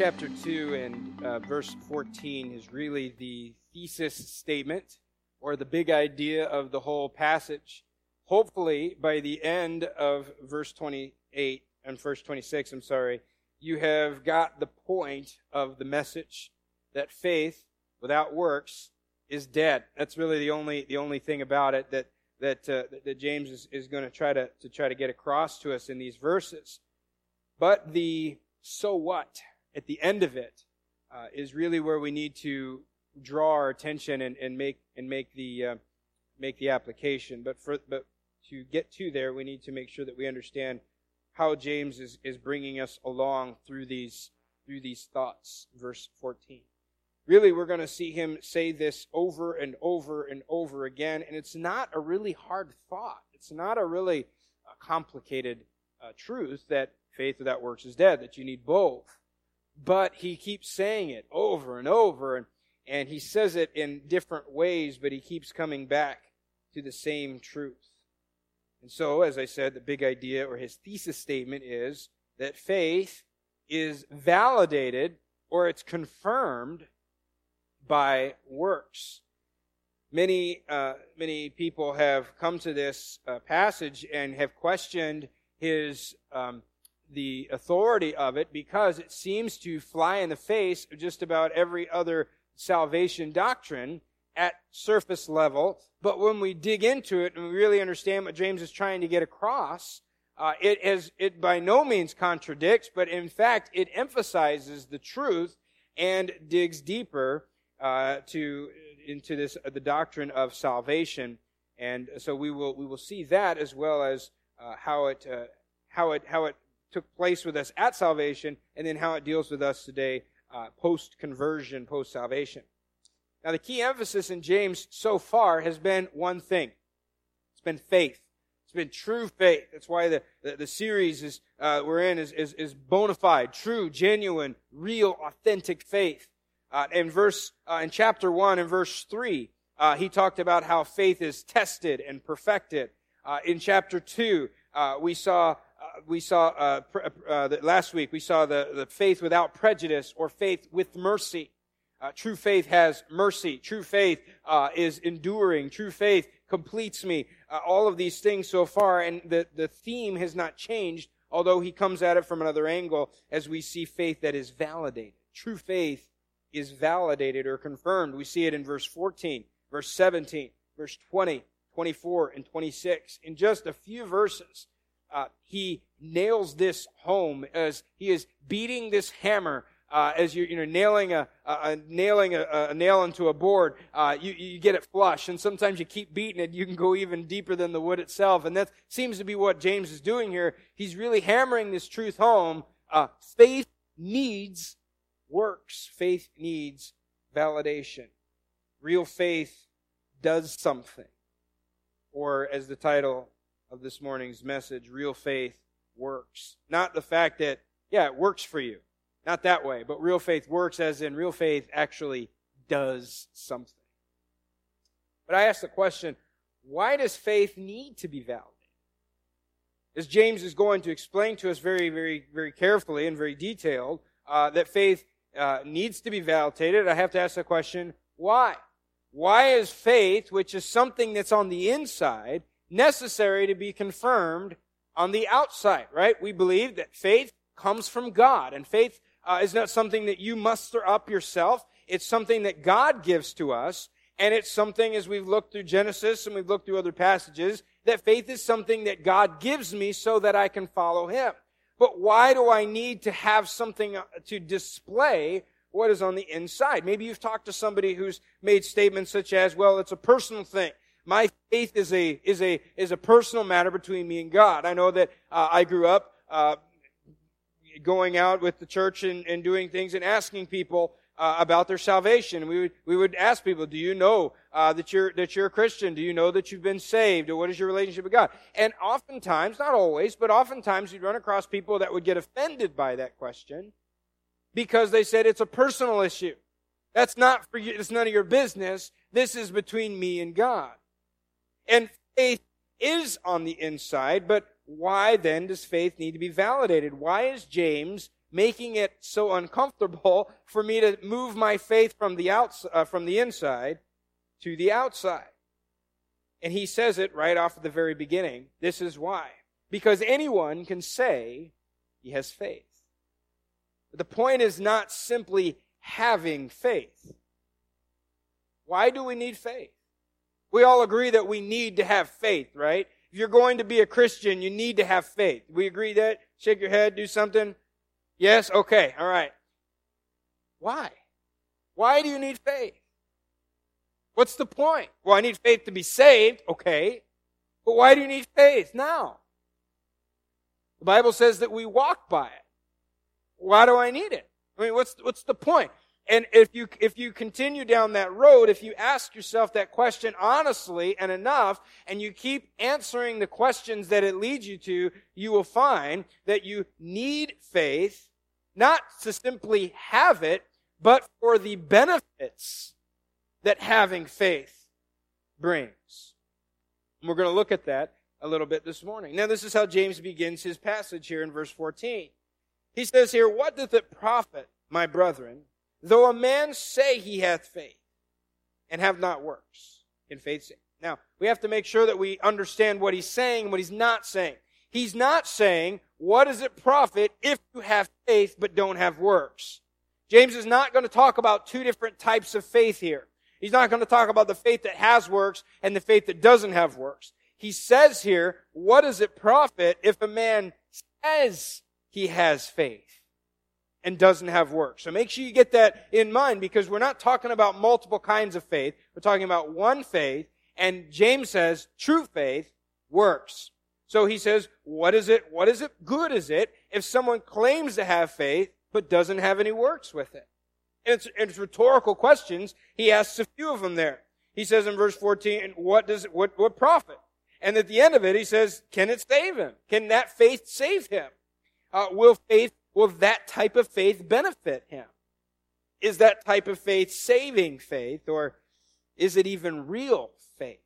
Chapter 2 and uh, verse 14 is really the thesis statement or the big idea of the whole passage. Hopefully, by the end of verse 28 and verse 26, I'm sorry, you have got the point of the message that faith without works is dead. That's really the only the only thing about it that that uh, that James is, is going to try to to try to get across to us in these verses. But the so what at the end of it uh, is really where we need to draw our attention and, and make and make the uh, make the application. But for but to get to there, we need to make sure that we understand how James is, is bringing us along through these through these thoughts. Verse 14. Really, we're going to see him say this over and over and over again, and it's not a really hard thought. It's not a really uh, complicated uh, truth that faith without works is dead, that you need both. But he keeps saying it over and over, and, and he says it in different ways, but he keeps coming back to the same truth. And so, as I said, the big idea or his thesis statement is that faith is validated or it's confirmed by works. Many, uh, many people have come to this uh, passage and have questioned his um, the authority of it because it seems to fly in the face of just about every other salvation doctrine at surface level. But when we dig into it and we really understand what James is trying to get across, uh, it, it by no means contradicts, but in fact, it emphasizes the truth and digs deeper uh, to into this uh, the doctrine of salvation. And so we will we will see that as well as uh, how it uh, how it how it took place with us at salvation, and then how it deals with us today, uh, post conversion, post salvation. Now, the key emphasis in James so far has been one thing it's been faith. It's been true faith. That's why the, the, the series is, uh, we're in is, is, is bona fide, true, genuine, real, authentic faith. Uh, in verse, uh, in chapter 1 and verse 3, uh, he talked about how faith is tested and perfected. Uh, in chapter 2, uh, we saw we saw uh, uh, last week, we saw the, the faith without prejudice or faith with mercy. Uh, true faith has mercy. True faith uh, is enduring. True faith completes me. Uh, all of these things so far, and the, the theme has not changed, although he comes at it from another angle as we see faith that is validated. True faith is validated or confirmed. We see it in verse 14, verse 17, verse 20, 24, and 26. In just a few verses, uh, he nails this home as he is beating this hammer uh, as you're you know nailing a, a, a nailing a, a, nail into a board, uh, you, you get it flush, and sometimes you keep beating it. You can go even deeper than the wood itself, and that seems to be what James is doing here. He's really hammering this truth home. Uh, faith needs works. Faith needs validation. Real faith does something, or as the title of this morning's message, real faith works. Not the fact that, yeah, it works for you. Not that way, but real faith works as in real faith actually does something. But I ask the question, why does faith need to be validated? As James is going to explain to us very, very, very carefully and very detailed, uh, that faith uh, needs to be validated, I have to ask the question, why? Why is faith, which is something that's on the inside, necessary to be confirmed on the outside, right? We believe that faith comes from God, and faith uh, is not something that you muster up yourself. It's something that God gives to us, and it's something, as we've looked through Genesis and we've looked through other passages, that faith is something that God gives me so that I can follow Him. But why do I need to have something uh, to display what is on the inside? Maybe you've talked to somebody who's made statements such as, well, it's a personal thing. My faith is a, is a, is a personal matter between me and God. I know that uh, I grew up uh, going out with the church and, and doing things and asking people uh, about their salvation. We would, we would ask people, do you know uh, that, you're, that you're a Christian? Do you know that you've been saved? Or what is your relationship with God? And oftentimes, not always, but oftentimes you'd run across people that would get offended by that question because they said it's a personal issue. That's not for you. It's none of your business. This is between me and God. And faith is on the inside, but why then does faith need to be validated? Why is James making it so uncomfortable for me to move my faith from the outs- uh, from the inside to the outside. And he says it right off at the very beginning. This is why. Because anyone can say he has faith. But the point is not simply having faith. Why do we need faith? We all agree that we need to have faith, right? If you're going to be a Christian, you need to have faith. We agree that? Shake your head, do something. Yes? Okay, all right. Why? Why do you need faith? What's the point? Well, I need faith to be saved. Okay. But why do you need faith now? The Bible says that we walk by it. Why do I need it? I mean, what's, what's the point? And if you, if you continue down that road, if you ask yourself that question honestly and enough, and you keep answering the questions that it leads you to, you will find that you need faith, not to simply have it, but for the benefits that having faith brings. And we're going to look at that a little bit this morning. Now, this is how James begins his passage here in verse 14. He says here, What doth it profit, my brethren, though a man say he hath faith and have not works? In faith. Now, we have to make sure that we understand what he's saying and what he's not saying. He's not saying, what does it profit if you have faith but don't have works? James is not going to talk about two different types of faith here. He's not going to talk about the faith that has works and the faith that doesn't have works. He says here, what does it profit if a man says he has faith and doesn't have works? So make sure you get that in mind because we're not talking about multiple kinds of faith. We're talking about one faith and James says true faith works. So he says, what is it? What is it? Good is it if someone claims to have faith but doesn't have any works with it? And it's, it's rhetorical questions. He asks a few of them there. He says in verse 14, what does, it, what, what profit? And at the end of it, he says, can it save him? Can that faith save him? Uh, will faith, will that type of faith benefit him? Is that type of faith saving faith or is it even real faith?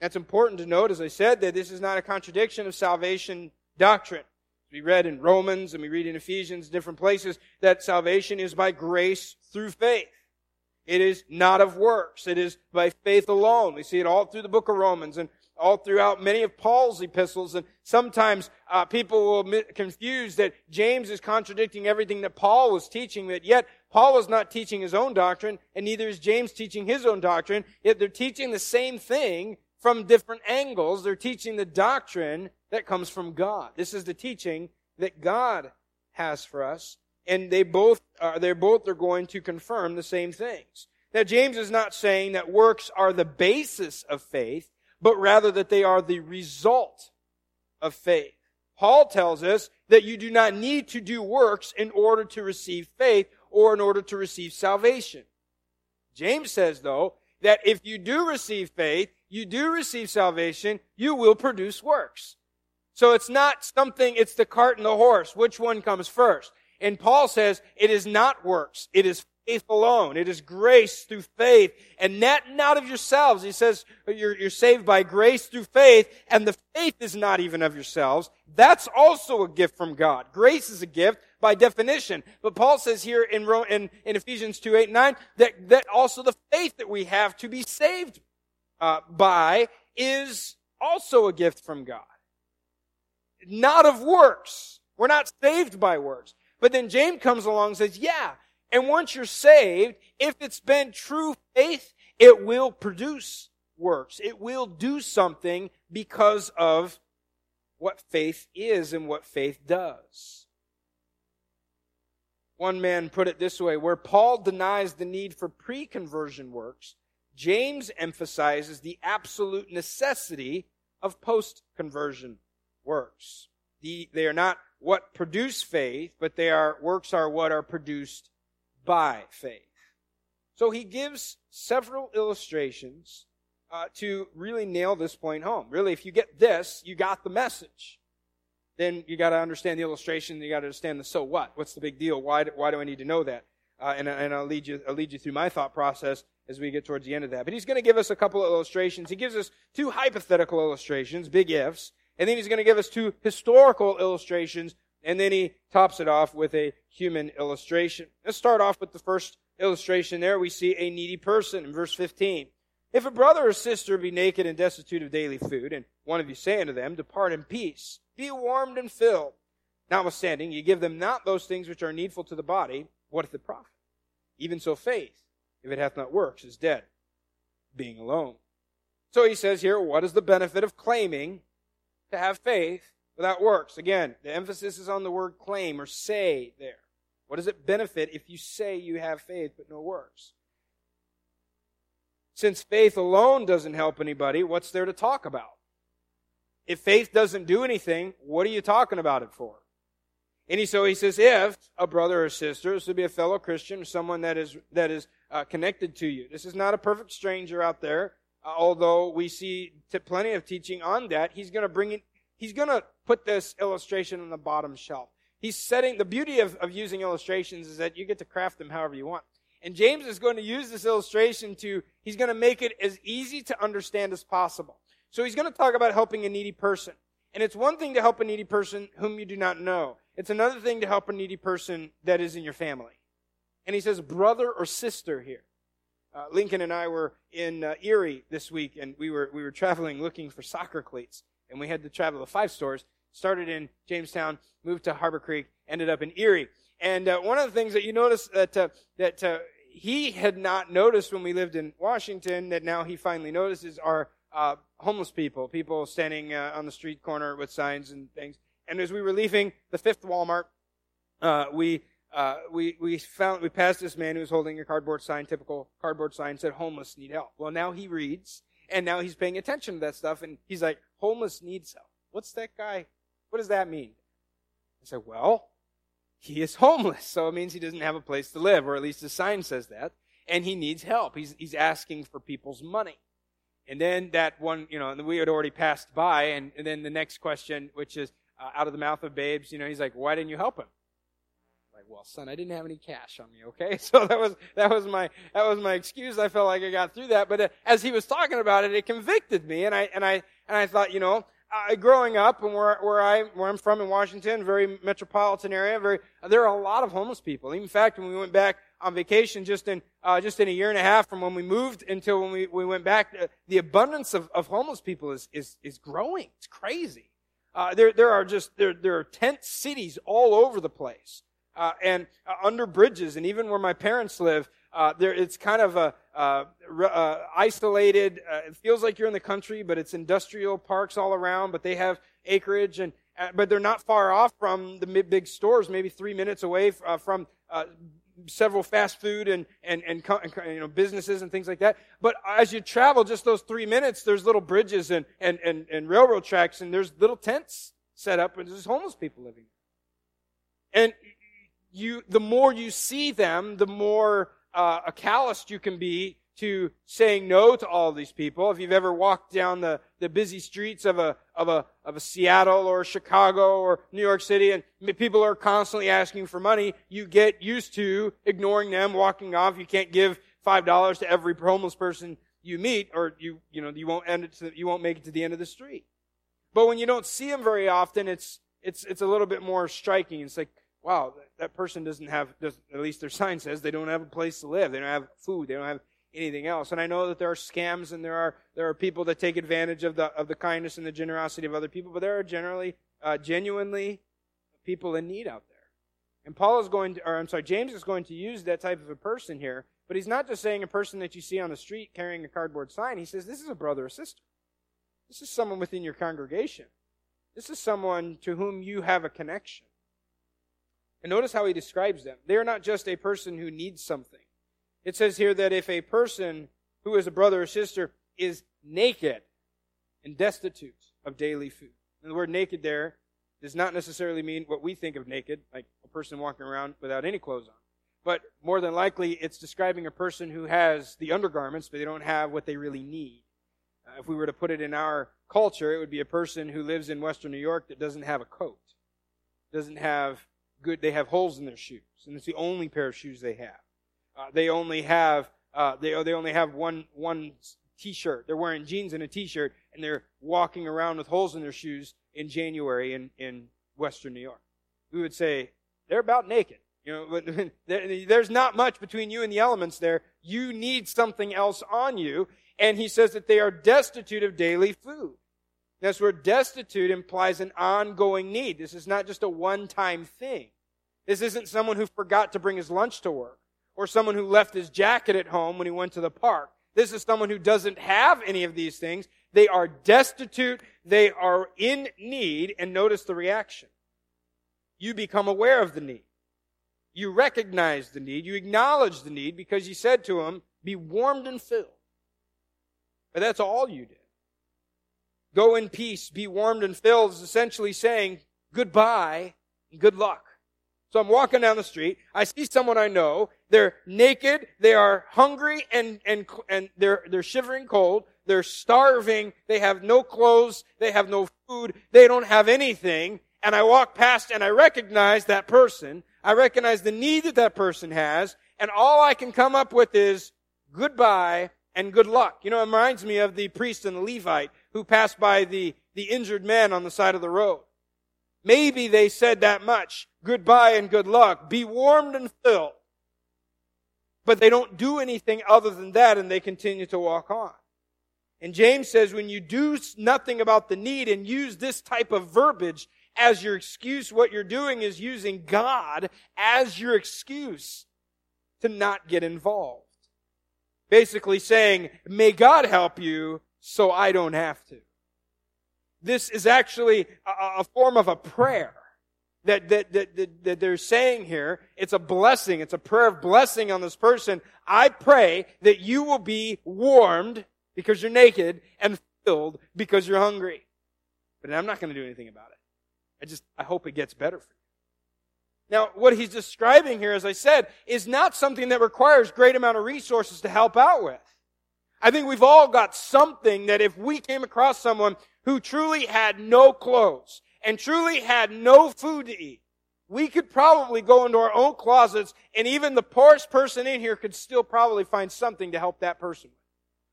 That's important to note, as I said, that this is not a contradiction of salvation doctrine. We read in Romans and we read in Ephesians, different places, that salvation is by grace through faith. It is not of works. It is by faith alone. We see it all through the book of Romans and all throughout many of Paul's epistles. And sometimes uh, people will confuse that James is contradicting everything that Paul was teaching, that yet Paul was not teaching his own doctrine, and neither is James teaching his own doctrine. Yet they're teaching the same thing from different angles. They're teaching the doctrine that comes from God. This is the teaching that God has for us. And they both are, they both are going to confirm the same things. Now, James is not saying that works are the basis of faith, but rather that they are the result of faith. Paul tells us that you do not need to do works in order to receive faith or in order to receive salvation. James says, though, that if you do receive faith, you do receive salvation, you will produce works. So it's not something, it's the cart and the horse. Which one comes first? And Paul says it is not works. It is faith alone. It is grace through faith and not, not of yourselves. He says you're, you're saved by grace through faith and the faith is not even of yourselves. That's also a gift from God. Grace is a gift by definition. But Paul says here in, in, in Ephesians 2, 8, 9 that, that also the faith that we have to be saved uh, by is also a gift from God not of works. We're not saved by works. But then James comes along and says, yeah, and once you're saved, if it's been true faith, it will produce works. It will do something because of what faith is and what faith does. One man put it this way, where Paul denies the need for pre-conversion works, James emphasizes the absolute necessity of post-conversion works. The, they are not what produce faith, but they are, works are what are produced by faith. So he gives several illustrations uh, to really nail this point home. Really, if you get this, you got the message. Then you got to understand the illustration. You got to understand the so what. What's the big deal? Why do, why do I need to know that? Uh, and, and I'll lead you I'll lead you through my thought process as we get towards the end of that. But he's going to give us a couple of illustrations. He gives us two hypothetical illustrations, big ifs, and then he's going to give us two historical illustrations And then he tops it off with a human illustration. Let's start off with the first illustration there. We see a needy person in verse 15. If a brother or sister be naked and destitute of daily food, and one of you say unto them, Depart in peace, be warmed and filled, notwithstanding, you give them not those things which are needful to the body, what the profit? Even so faith, if it hath not works, is dead, being alone. So he says here, what is the benefit of claiming to have faith without works? Again, the emphasis is on the word claim or say there. What does it benefit if you say you have faith but no works? Since faith alone doesn't help anybody, what's there to talk about? If faith doesn't do anything, what are you talking about it for? And he, so he says, if a brother or sister, this would be a fellow Christian, someone that is, that is uh, connected to you. This is not a perfect stranger out there, uh, although we see plenty of teaching on that. He's going to bring it, he's going to put this illustration on the bottom shelf. He's setting, the beauty of, of using illustrations is that you get to craft them however you want. And James is going to use this illustration to, he's going to make it as easy to understand as possible. So he's going to talk about helping a needy person. And it's one thing to help a needy person whom you do not know. It's another thing to help a needy person that is in your family. And he says brother or sister here. Uh, Lincoln and I were in uh, Erie this week, and we were we were traveling looking for soccer cleats, and we had to travel to five stores. Started in Jamestown, moved to Harborcreek, ended up in Erie. And uh, one of the things that you notice that uh, that uh, he had not noticed when we lived in Washington, that now he finally notices, are uh, homeless people, people standing on the street corner with signs and things. And as we were leaving the fifth Walmart, uh, we, uh, we, we found, we passed this man who was holding a cardboard sign, typical cardboard sign, said, homeless need help. Well, now he reads, and now he's paying attention to that stuff, and he's like, homeless needs help. What's that guy? What does that mean? I said, well, he is homeless. So it means he doesn't have a place to live, or at least the sign says that. And he needs help. He's, he's asking for people's money. And then that one, you know, we had already passed by, and, and then the next question, which is, uh, out of the mouth of babes. You know, he's like, why didn't you help him? Well, son, I didn't have any cash on me. Okay, so that was that was my that was my excuse. I felt like I got through that, but uh, as he was talking about it, it convicted me, and I and I and I thought, you know, uh, growing up and where where I where I'm from in Washington, very metropolitan area, very there are a lot of homeless people. In fact, when we went back on vacation, just in uh, just in a year and a half from when we moved until when we, we went back, uh, the abundance of, of homeless people is is is growing. It's crazy. Uh, there, there are just there, there are tent cities all over the place, uh, and uh, under bridges, and even where my parents live, uh, there it's kind of a uh, uh, isolated. it feels like you're in the country, but it's industrial parks all around. But they have acreage, and but they're not far off from the big stores, maybe three minutes away from several fast food and, and, and, you know, businesses and things like that. But as you travel just those three minutes, there's little bridges and, and, and, and railroad tracks and there's little tents set up and there's homeless people living. And you, the more you see them, the more uh, a calloused you can be to saying no to all these people. If you've ever walked down the, the busy streets of a, of a, of a Seattle or Chicago or New York City and people are constantly asking for money, you get used to ignoring them, walking off. You can't give five dollars to every homeless person you meet or you, you know, you won't end it to, you won't make it to the end of the street. But when you don't see them very often, it's, it's, it's a little bit more striking. It's like, wow, that person doesn't have, does, at least their sign says they don't have a place to live. They don't have food. They don't have anything else. And I know that there are scams and there are there are people that take advantage of the of the kindness and the generosity of other people, but there are generally uh, genuinely people in need out there. And Paul is going to, or I'm sorry, James is going to use that type of a person here, but he's not just saying a person that you see on the street carrying a cardboard sign. He says this is a brother or sister. This is someone within your congregation. This is someone to whom you have a connection. And notice how he describes them. They are not just a person who needs something. It says here that if a person who is a brother or sister is naked and destitute of daily food. And the word naked there does not necessarily mean what we think of naked, like a person walking around without any clothes on. But more than likely, it's describing a person who has the undergarments, but they don't have what they really need. Uh, if we were to put it in our culture, it would be a person who lives in Western New York that doesn't have a coat, doesn't have good, they have holes in their shoes, and it's the only pair of shoes they have. Uh, they only have uh, they they only have one one t-shirt. They're wearing jeans and a t-shirt, and they're walking around with holes in their shoes in January in in Western New York. we would say, they're about naked. You know, there's not much between you and the elements there. You need something else on you. And he says that they are destitute of daily food. That's where destitute implies an ongoing need. This is not just a one-time thing. This isn't someone who forgot to bring his lunch to work or someone who left his jacket at home when he went to the park. This is someone who doesn't have any of these things. They are destitute. They are in need. And notice the reaction. You become aware of the need. You recognize the need. You acknowledge the need because you said to him, be warmed and filled. But that's all you did. Go in peace, be warmed and filled is essentially saying goodbye and good luck. So I'm walking down the street. I see someone I know. They're naked. They are hungry and, and, and they're, they're shivering cold. They're starving. They have no clothes. They have no food. They don't have anything. And I walk past and I recognize that person. I recognize the need that that person has. And all I can come up with is goodbye and good luck. You know, it reminds me of the priest and the Levite who passed by the, the injured man on the side of the road. Maybe they said that much. Goodbye and good luck. Be warmed and filled. But they don't do anything other than that and they continue to walk on. And James says when you do nothing about the need and use this type of verbiage as your excuse, what you're doing is using God as your excuse to not get involved. Basically saying, may God help you so I don't have to. This is actually a, a form of a prayer that, that, that, that they're saying here. It's a blessing. It's a prayer of blessing on this person. I pray that you will be warmed because you're naked and filled because you're hungry. But I'm not going to do anything about it. I just, I hope it gets better for you. Now, what he's describing here, as I said, is not something that requires great amount of resources to help out with. I think we've all got something that if we came across someone who truly had no clothes and truly had no food to eat, we could probably go into our own closets and even the poorest person in here could still probably find something to help that person with.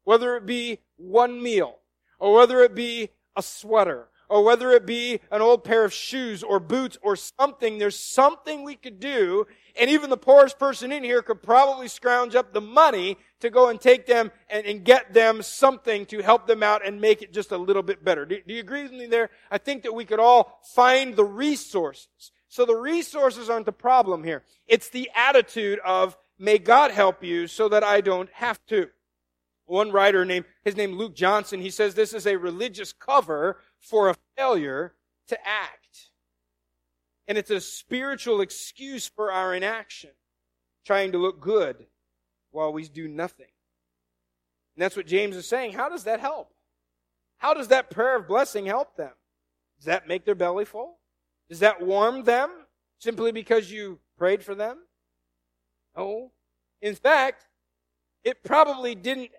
Whether it be one meal or whether it be a sweater or whether it be an old pair of shoes or boots or something, there's something we could do. And even the poorest person in here could probably scrounge up the money to go and take them and, and get them something to help them out and make it just a little bit better. Do, do you agree with me there? I think that we could all find the resources. So the resources aren't the problem here. It's the attitude of, may God help you so that I don't have to. One writer named, his name Luke Johnson, he says this is a religious cover for a failure to act. And it's a spiritual excuse for our inaction, trying to look good while we do nothing. And that's what James is saying. How does that help? How does that prayer of blessing help them? Does that make their belly full? Does that warm them simply because you prayed for them? No. In fact, it probably didn't,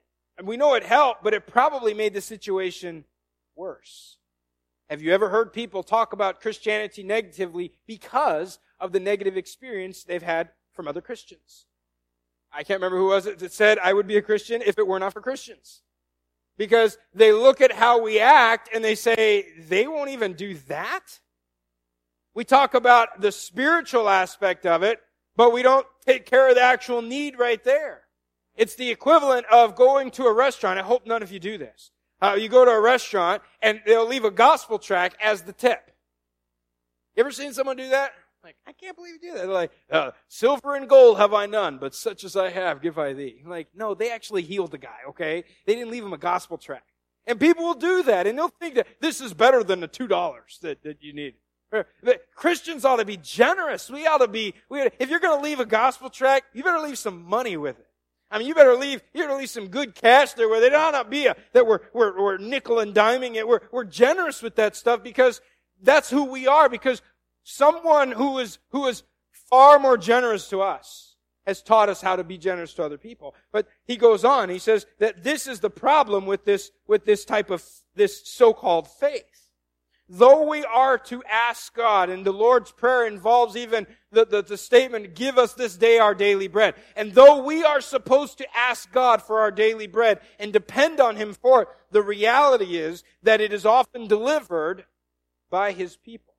we know it helped, but it probably made the situation worse. Have you ever heard people talk about Christianity negatively because of the negative experience they've had from other Christians? I can't remember who was it that said I would be a Christian if it were not for Christians. Because they look at how we act and they say, they won't even do that? We talk about the spiritual aspect of it, but we don't take care of the actual need right there. It's the equivalent of going to a restaurant. I hope none of you do this. Uh, you go to a restaurant and they'll leave a gospel tract as the tip. You ever seen someone do that? Like, I can't believe you do that. They're like, uh, silver and gold have I none, but such as I have give I thee. like, no, they actually healed the guy, okay? They didn't leave him a gospel tract. And people will do that, and they'll think that this is better than the two dollars that, that you need. Uh, Christians ought to be generous. We ought to be, we, if you're going to leave a gospel tract, you better leave some money with it. I mean, you better leave, you better leave some good cash there where they ought not be a, that we're, we're, we're nickel and diming it. We're, we're generous with that stuff because that's who we are because someone who is, who is far more generous to us has taught us how to be generous to other people. But he goes on, he says that this is the problem with this, with this type of, this so-called faith. Though we are to ask God, and the Lord's Prayer involves even the, the, the, statement, give us this day our daily bread. And though we are supposed to ask God for our daily bread and depend on Him for it, the reality is that it is often delivered by His people.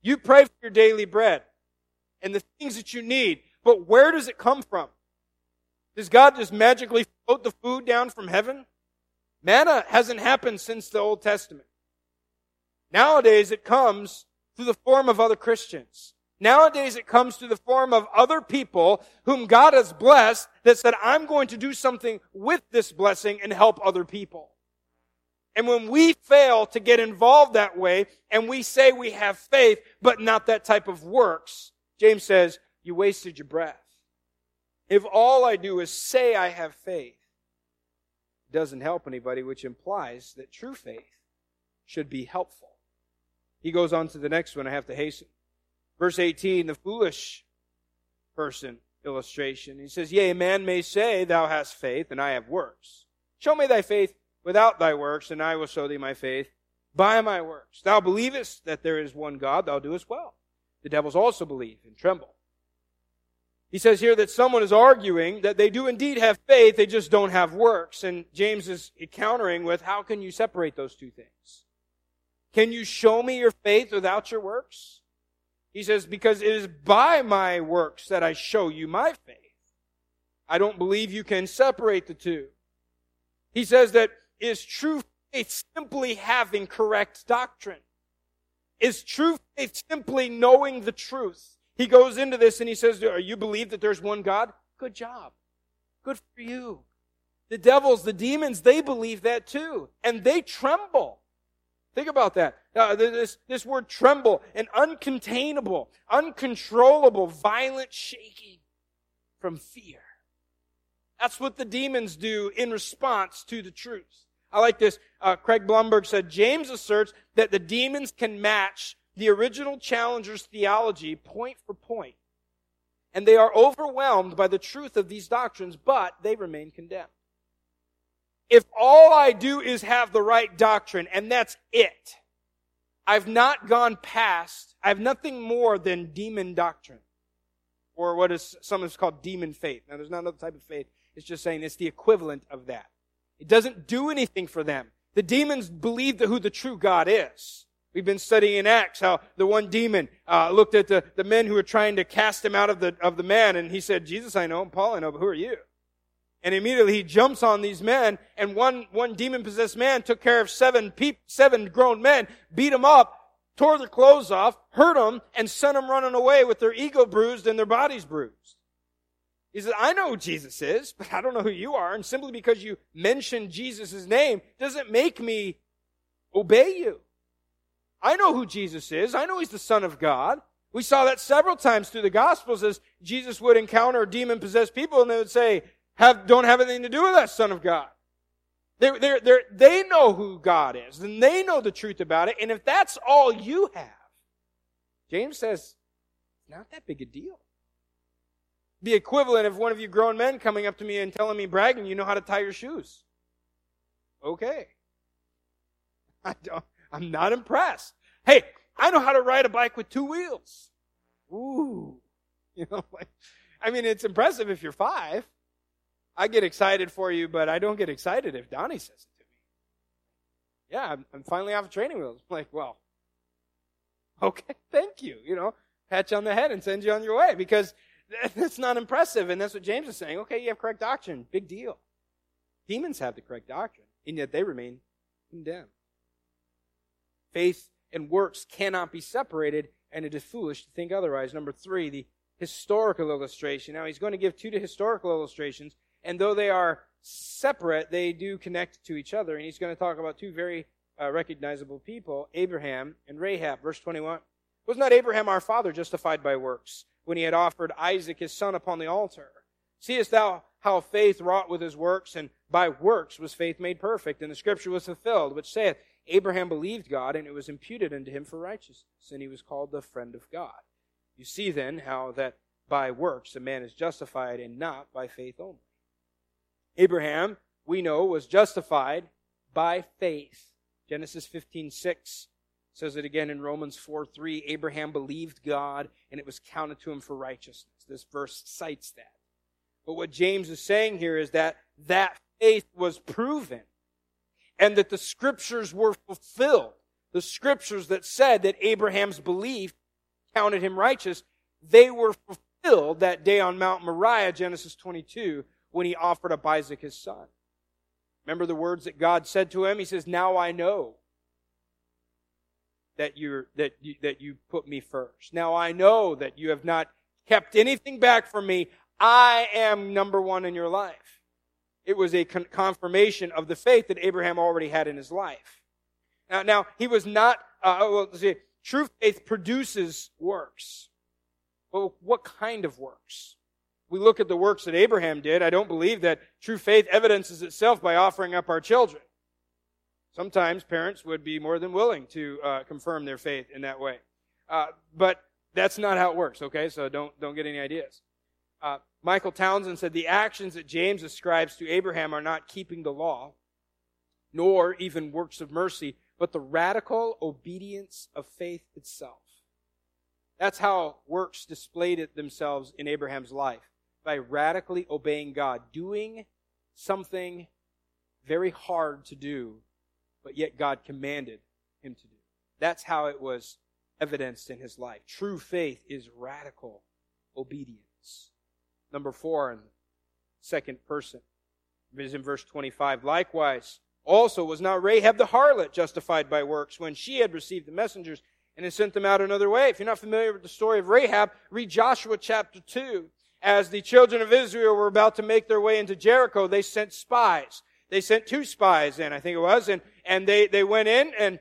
You pray for your daily bread and the things that you need, but where does it come from? Does God just magically float the food down from heaven? Manna hasn't happened since the Old Testament. Nowadays it comes through the form of other Christians. Nowadays it comes through the form of other people whom God has blessed that said, I'm going to do something with this blessing and help other people. And when we fail to get involved that way and we say we have faith, but not that type of works, James says, you wasted your breath. If all I do is say I have faith, it doesn't help anybody, which implies that true faith should be helpful. He goes on to the next one. I have to hasten. Verse 18, the foolish person illustration. He says, Yea, a man may say, Thou hast faith, and I have works. Show me thy faith without thy works, and I will show thee my faith by my works. Thou believest that there is one God, thou doest well. The devils also believe and tremble. He says here that someone is arguing that they do indeed have faith, they just don't have works. And James is countering with, how can you separate those two things? Can you show me your faith without your works? He says, because it is by my works that I show you my faith. I don't believe you can separate the two. He says that is true faith simply having correct doctrine? Is true faith simply knowing the truth? He goes into this and he says, You believe that there's one God? Good job. Good for you. The devils, the demons, they believe that too. And they tremble. Think about that. Uh, this, this word tremble, an uncontainable, uncontrollable, violent shaking from fear. That's what the demons do in response to the truth. I like this. Uh, Craig Blomberg said, James asserts that the demons can match the original challenger's theology point for. And they are overwhelmed by the truth of these doctrines, but they remain condemned. If all I do is have the right doctrine and that's it, I've not gone past, I have nothing more than demon doctrine. Or what is sometimes called demon faith. Now there's not another type of faith. It's just saying it's the equivalent of that. It doesn't do anything for them. The demons believe who the true God is. We've been studying in Acts how the one demon uh, looked at the, the men who were trying to cast him out of the, of the man, and he said, Jesus I know, and Paul I know, but who are you? And immediately he jumps on these men, and one, one demon-possessed man took care of seven peop, seven grown men, beat them up, tore their clothes off, hurt them, and sent them running away with their ego bruised and their bodies bruised. He says, I know who Jesus is, but I don't know who you are. And simply because you mention Jesus' name doesn't make me obey you. I know who Jesus is. I know he's the Son of God. We saw that several times through the Gospels as Jesus would encounter demon possessed people and they would say, have, don't have anything to do with that Son of God. They're, they're, they're, they know who God is and they know the truth about it. And if that's all you have, James says, not that big a deal the equivalent of one of you grown men coming up to me and telling me, bragging, you know how to tie your shoes. Okay. I don't, I'm not impressed. Hey, I know how to ride a bike with two wheels. Ooh. You know, like, I mean, it's impressive if you're five. I get excited for you, but I don't get excited if Donnie says it to me. Yeah, I'm, I'm finally off of training wheels. I'm like, well, okay, thank you. You know, pat you on the head and send you on your way because that's not impressive. And that's what James is saying. Okay, you have correct doctrine. Big deal. Demons have the correct doctrine, and yet they remain condemned. Faith and works cannot be separated, and it is foolish to think otherwise. Number three, the historical illustration. Now, he's going to give two to historical illustrations, and though they are separate, they do connect to each other. And he's going to talk about two very uh, recognizable people, Abraham and Rahab. Verse 21. Was not Abraham our father justified by works? when he had offered Isaac his son upon the altar. Seest thou how faith wrought with his works, and by works was faith made perfect, and the scripture was fulfilled, which saith, Abraham believed God, and it was imputed unto him for righteousness, and he was called the friend of God. You see then how that by works a man is justified, and not by faith only. Abraham, we know, was justified by faith. Genesis 15, 6 says it again in Romans 4 3. Abraham believed God and it was counted to him for righteousness. This verse cites that. But what James is saying here is that that faith was proven and that the scriptures were fulfilled. The scriptures that said that Abraham's belief counted him righteous, they were fulfilled that day on Mount Moriah, Genesis 22, when he offered up Isaac his son. Remember the words that God said to him? He says, Now I know that you're that you, that you put me first. Now I know that you have not kept anything back from me. I am number one in your life. It was a con- confirmation of the faith that Abraham already had in his life. Now, now he was not. Uh, well, see, true faith produces works. Well, what kind of works? We look at the works that Abraham did. I don't believe that true faith evidences itself by offering up our children. Sometimes parents would be more than willing to uh, confirm their faith in that way. Uh, but that's not how it works, okay? So don't, don't get any ideas. Uh, Michael Townsend said the actions that James ascribes to Abraham are not keeping the law, nor even works of mercy, but the radical obedience of faith itself. That's how works displayed it themselves in Abraham's life by radically obeying God, doing something very hard to do but yet God commanded him to do. That's how it was evidenced in his life. True faith is radical obedience. Number four, in second person, is in verse 25. Likewise, also was not Rahab the harlot justified by works when she had received the messengers and had sent them out another way. If you're not familiar with the story of Rahab, read Joshua chapter 2. As the children of Israel were about to make their way into Jericho, they sent spies they sent two spies in, I think it was, and, and they, they went in and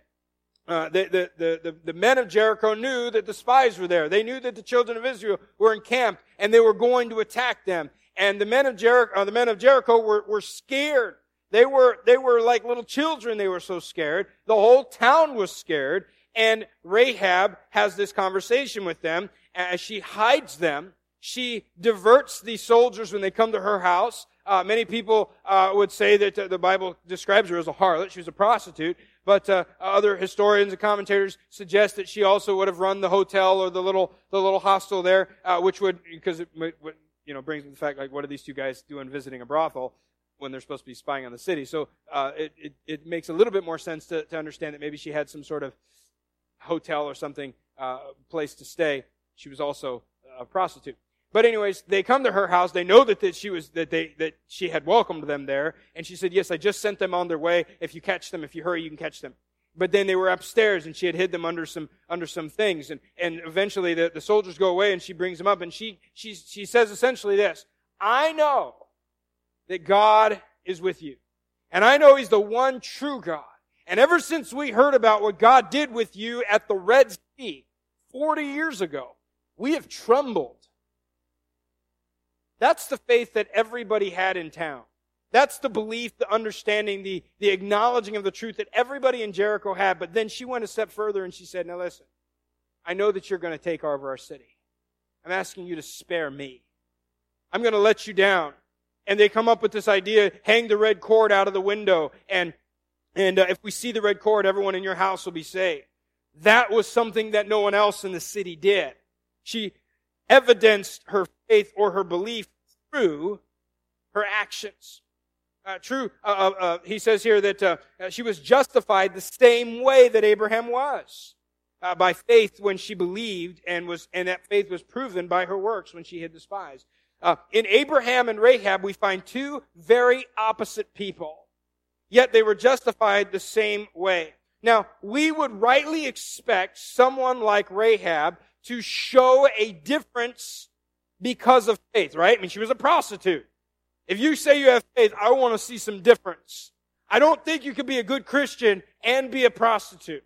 uh, the, the, the, the, men of Jericho knew that the spies were there. They knew that the children of Israel were encamped and they were going to attack them. And the men of Jericho, uh, the men of Jericho were, were scared. They were, they were like little children. They were so scared. The whole town was scared. And Rahab has this conversation with them as she hides them. She diverts the soldiers when they come to her house. Uh, many people uh, would say that uh, the Bible describes her as a harlot. She was a prostitute. But uh, other historians and commentators suggest that she also would have run the hotel or the little the little hostel there, uh, which would because it you know brings the fact like what are these two guys doing visiting a brothel when they're supposed to be spying on the city? So it, it, it makes a little bit more sense to, to understand that maybe she had some sort of hotel or something place to stay. She was also a prostitute. But anyways, they come to her house. They know that, that she was, that they, that she had welcomed them there. And she said, yes, I just sent them on their way. If you catch them, if you hurry, you can catch them. But then they were upstairs and she had hid them under some, under some things. And, and eventually the, the soldiers go away and she brings them up and she, she, she says essentially this, I know that God is with you. And I know He's the one true God. And ever since we heard about what God did with you at the Red Sea 40 years ago, we have trembled that's the faith that everybody had in town. That's the belief, the understanding, the, the acknowledging of the truth that everybody in Jericho had. But then she went a step further and she said, Now listen, I know that you're going to take over our city. I'm asking you to spare me. I'm going to let you down. And they come up with this idea, hang the red cord out of the window, and, and uh, if we see the red cord, everyone in your house will be saved. That was something that no one else in the city did. She evidenced her faith or her belief through her actions. Uh, true, uh, uh, uh, he says here that uh, uh, she was justified the same way that Abraham was. by faith when she believed and was, and that faith was proven by her works when she had despised. in Abraham and Rahab, we find two very opposite people. Yet they were justified the same way. Now, we would rightly expect someone like Rahab to show a difference because of faith, right? I mean, she was a prostitute. If you say you have faith, I want to see some difference. I don't think you could be a good Christian and be a prostitute.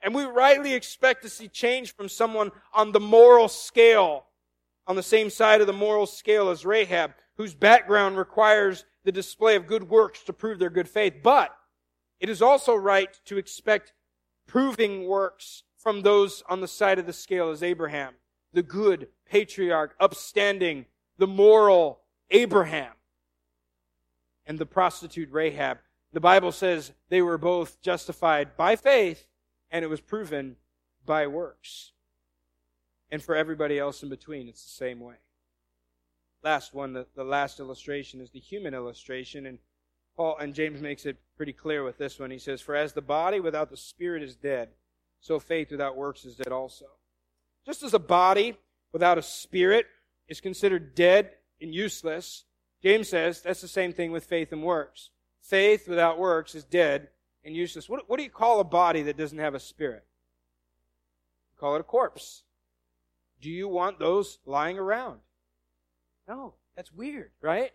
And we rightly expect to see change from someone on the moral scale, on the same side of the moral scale as Rahab, whose background requires the display of good works to prove their good faith. But it is also right to expect proving works from those on the side of the scale as Abraham the good patriarch, upstanding, the moral Abraham, and the prostitute Rahab. The Bible says they were both justified by faith, and it was proven by works. And for everybody else in between, it's the same way. Last one, the, the last illustration is the human illustration, and Paul and James makes it pretty clear with this one. He says, For as the body without the spirit is dead, so faith without works is dead also. Just as a body without a spirit is considered dead and useless, James says that's the same thing with faith and works. Faith without works is dead and useless. What, what do you call a body that doesn't have a spirit? You call it a corpse. Do you want those lying around? No, that's weird, right?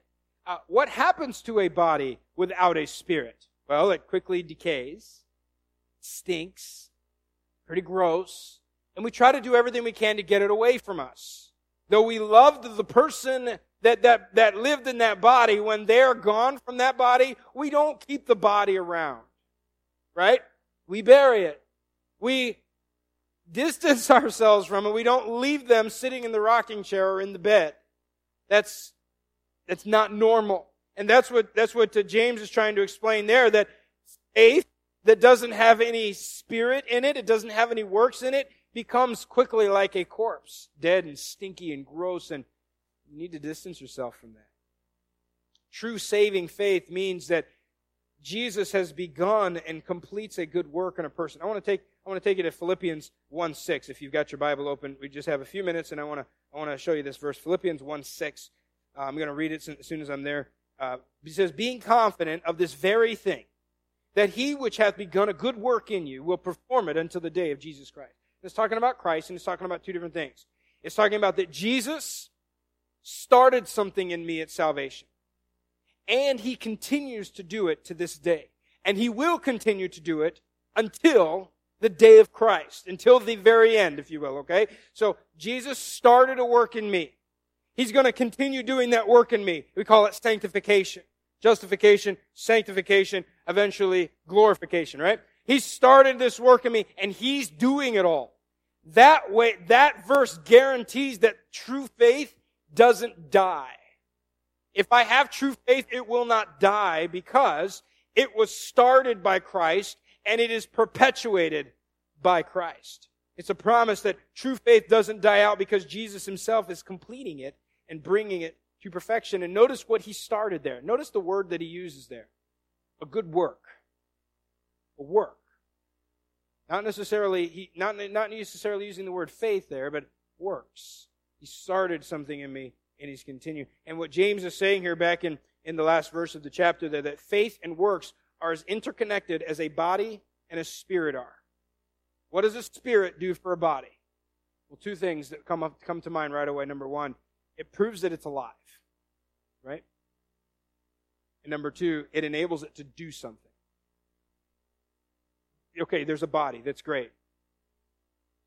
Uh, what happens to a body without a spirit? Well, it quickly decays, stinks, pretty gross, and we try to do everything we can to get it away from us. Though we loved the person that, that, that lived in that body, when they're gone from that body, we don't keep the body around. Right? We bury it. We distance ourselves from it. We don't leave them sitting in the rocking chair or in the bed. That's, that's not normal. And that's what, that's what uh, James is trying to explain there, that faith that doesn't have any spirit in it, it doesn't have any works in it, becomes quickly like a corpse, dead and stinky and gross, and you need to distance yourself from that. True saving faith means that Jesus has begun and completes a good work in a person. I want to take I want to take you to Philippians 1 6. If you've got your Bible open, we just have a few minutes, and I want to I want to show you this verse. Philippians 1 6. Uh, I'm going to read it as soon as I'm there. Uh, he says, Being confident of this very thing, that he which hath begun a good work in you will perform it until the day of Jesus Christ. It's talking about Christ, and it's talking about two different things. It's talking about that Jesus started something in me at salvation. And he continues to do it to this day. And he will continue to do it until the day of Christ, until the very end, if you will, okay? So Jesus started a work in me. He's going to continue doing that work in me. We call it sanctification. Justification, sanctification, eventually glorification, right? He started this work in me and he's doing it all. That way, that verse guarantees that true faith doesn't die. If I have true faith, it will not die because it was started by Christ and it is perpetuated by Christ. It's a promise that true faith doesn't die out because Jesus himself is completing it and bringing it to perfection. And notice what he started there. Notice the word that he uses there. A good work. Work. Not necessarily, he, not, not necessarily using the word faith there, but works. He started something in me and he's continuing. And what James is saying here back in, in the last verse of the chapter there, that faith and works are as interconnected as a body and a spirit are. What does a spirit do for a body? Well, two things that come up, come to mind right away. Number one, it proves that it's alive, right? And number two, it enables it to do something. Okay, there's a body. That's great.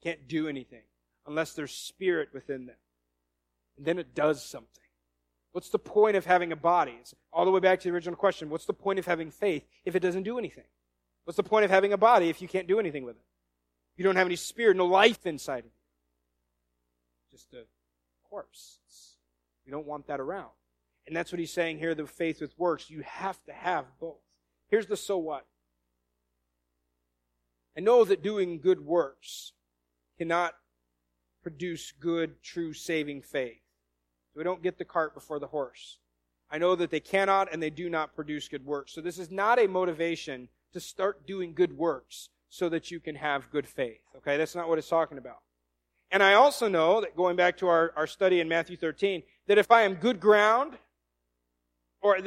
Can't do anything unless there's spirit within them. And then it does something. What's the point of having a body? It's all the way back to the original question. What's the point of having faith if it doesn't do anything? What's the point of having a body if you can't do anything with it? You don't have any spirit, no life inside of you. Just a corpse. We don't want that around. And that's what he's saying here the faith with works. You have to have both. Here's the so what. I know that doing good works cannot produce good, true, saving faith. So we don't get the cart before the horse. I know that they cannot and they do not produce good works. So this is not a motivation to start doing good works so that you can have good faith. Okay, that's not what it's talking about. And I also know that going back to our, our study in Matthew 13, that if I am good ground, or,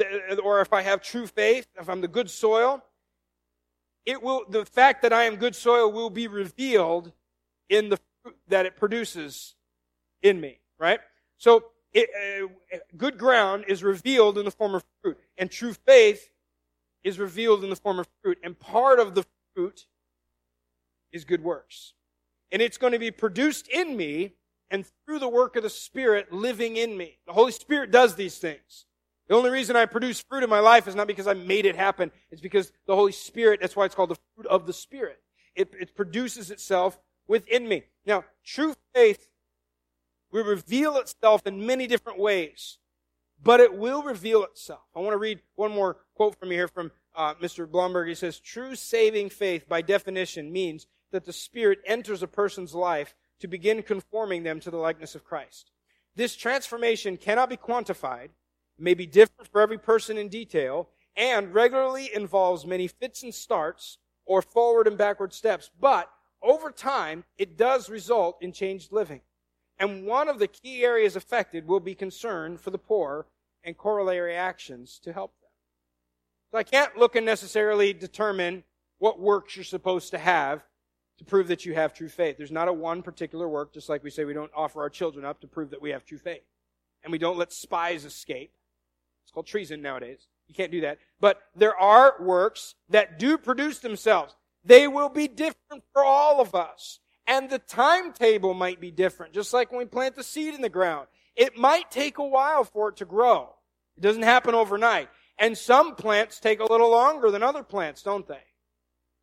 or if I have true faith, if I'm the good soil, it will, the fact that I am good soil will be revealed in the fruit that it produces in me, right? So, it, uh, good ground is revealed in the form of fruit, and true faith is revealed in the form of fruit. And part of the fruit is good works. And it's going to be produced in me and through the work of the Spirit living in me. The Holy Spirit does these things. The only reason I produce fruit in my life is not because I made it happen. It's because the Holy Spirit, that's why it's called the fruit of the Spirit. It, it produces itself within me. Now, true faith will reveal itself in many different ways, but it will reveal itself. I want to read one more quote from you here from uh, Mr. Blomberg. He says, True saving faith, by definition, means that the Spirit enters a person's life to begin conforming them to the likeness of Christ. This transformation cannot be quantified, may be different for every person in detail, and regularly involves many fits and starts or forward and backward steps, but over time, it does result in changed living. And one of the key areas affected will be concern for the poor and corollary actions to help them. So I can't look and necessarily determine what works you're supposed to have to prove that you have true faith. There's not a one particular work, just like we say we don't offer our children up to prove that we have true faith. And we don't let spies escape. It's called treason nowadays. You can't do that. But there are works that do produce themselves. They will be different for all of us. And the timetable might be different, just like when we plant the seed in the ground. It might take a while for it to grow. It doesn't happen overnight. And some plants take a little longer than other plants, don't they?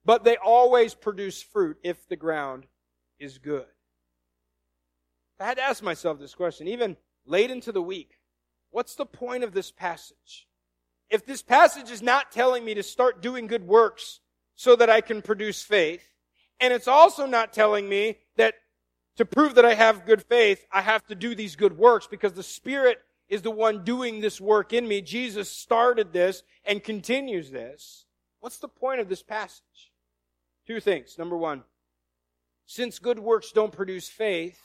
But they always produce fruit if the ground is good. I had to ask myself this question, even late into the week. What's the point of this passage? If this passage is not telling me to start doing good works so that I can produce faith, and it's also not telling me that to prove that I have good faith, I have to do these good works because the Spirit is the one doing this work in me. Jesus started this and continues this. What's the point of this passage? Two things. Number one, since good works don't produce faith,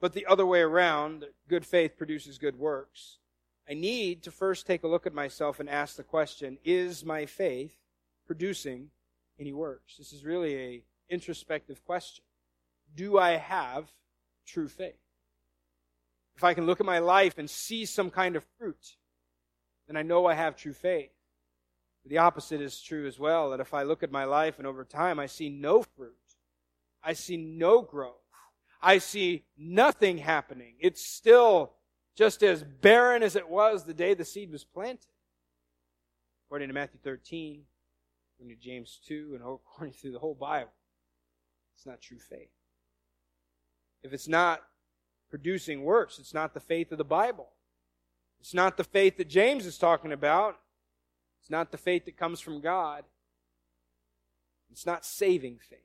but the other way around, good faith produces good works, I need to first take a look at myself and ask the question, is my faith producing any works? This is really a introspective question. Do I have true faith? If I can look at my life and see some kind of fruit, then I know I have true faith. The opposite is true as well, that if I look at my life and over time I see no fruit, I see no growth, I see nothing happening, it's still just as barren as it was the day the seed was planted. According to Matthew 13, according to James 2, and according to the whole Bible, it's not true faith. If it's not producing works, it's not the faith of the Bible. It's not the faith that James is talking about. It's not the faith that comes from God. It's not saving faith.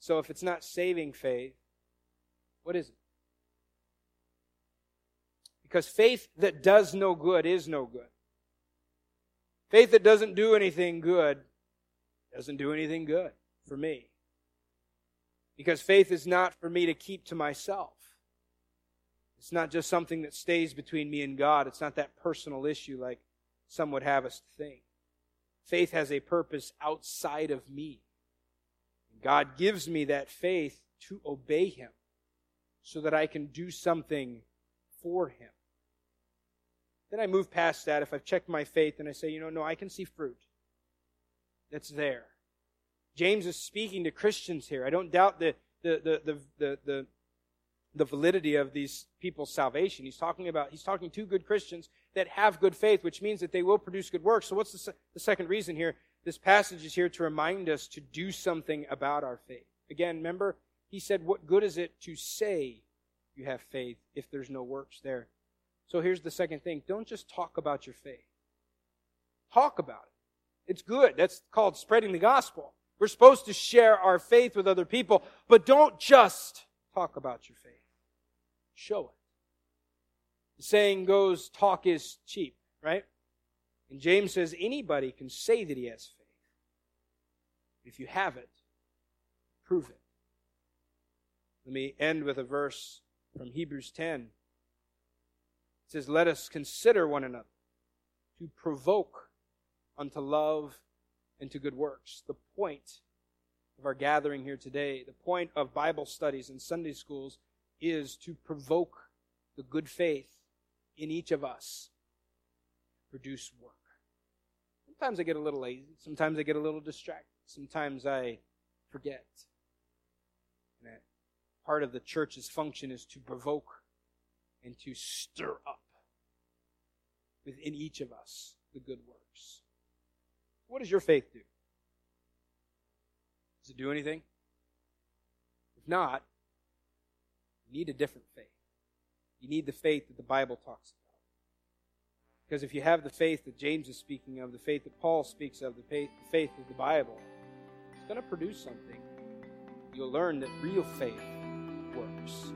So if it's not saving faith, what is it? Because faith that does no good is no good. Faith that doesn't do anything good doesn't do anything good for me. Because faith is not for me to keep to myself. It's not just something that stays between me and God. It's not that personal issue like some would have us think. Faith has a purpose outside of me. God gives me that faith to obey Him so that I can do something for Him. Then I move past that. If I've checked my faith and I say, you know, no, I can see fruit that's there. James is speaking to Christians here. I don't doubt the, the, the, the, the, the, validity of these people's salvation. He's talking about, he's talking to good Christians that have good faith, which means that they will produce good works. So what's the, the second reason here? This passage is here to remind us to do something about our faith. Again, remember, he said, what good is it to say you have faith if there's no works there? So here's the second thing. Don't just talk about your faith. Talk about it. It's good. That's called spreading the gospel. We're supposed to share our faith with other people, but don't just talk about your faith. Show it. The saying goes, talk is cheap, right? And James says anybody can say that he has faith. If you have it, prove it. Let me end with a verse from Hebrews 10. It says, Let us consider one another to provoke unto love and to good works. The point of our gathering here today, the point of Bible studies and Sunday schools is to provoke the good faith in each of us produce work. Sometimes I get a little lazy. Sometimes I get a little distracted. Sometimes I forget. Part of the church's function is to provoke and to stir up within each of us the good works. What does your faith do? Does it do anything? If not, you need a different faith. You need the faith that the Bible talks about. Because if you have the faith that James is speaking of, the faith that Paul speaks of, the faith, the faith of the Bible, it's going to produce something. You'll learn that real faith works.